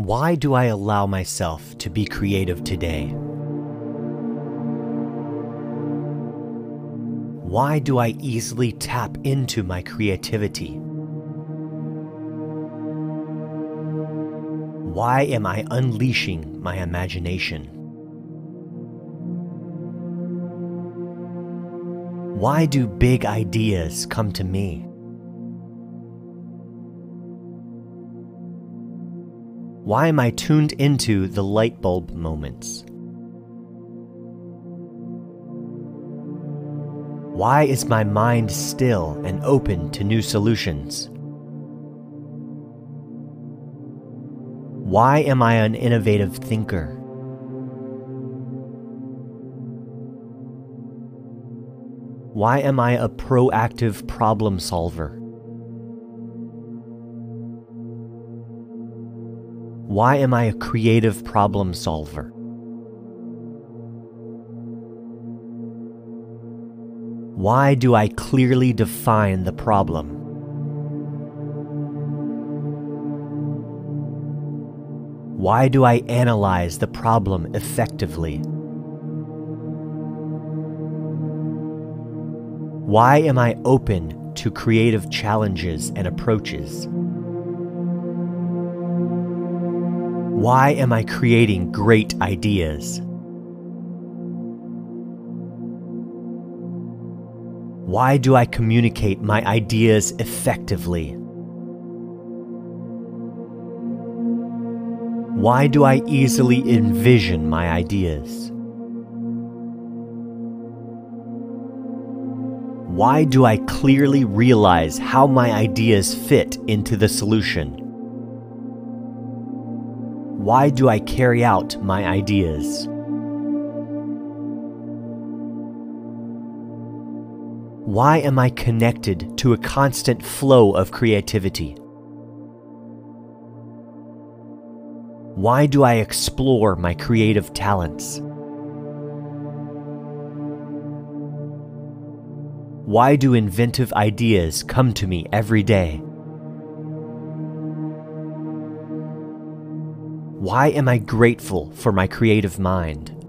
Why do I allow myself to be creative today? Why do I easily tap into my creativity? Why am I unleashing my imagination? Why do big ideas come to me? Why am I tuned into the light bulb moments? Why is my mind still and open to new solutions? Why am I an innovative thinker? Why am I a proactive problem solver? Why am I a creative problem solver? Why do I clearly define the problem? Why do I analyze the problem effectively? Why am I open to creative challenges and approaches? Why am I creating great ideas? Why do I communicate my ideas effectively? Why do I easily envision my ideas? Why do I clearly realize how my ideas fit into the solution? Why do I carry out my ideas? Why am I connected to a constant flow of creativity? Why do I explore my creative talents? Why do inventive ideas come to me every day? Why am I grateful for my creative mind?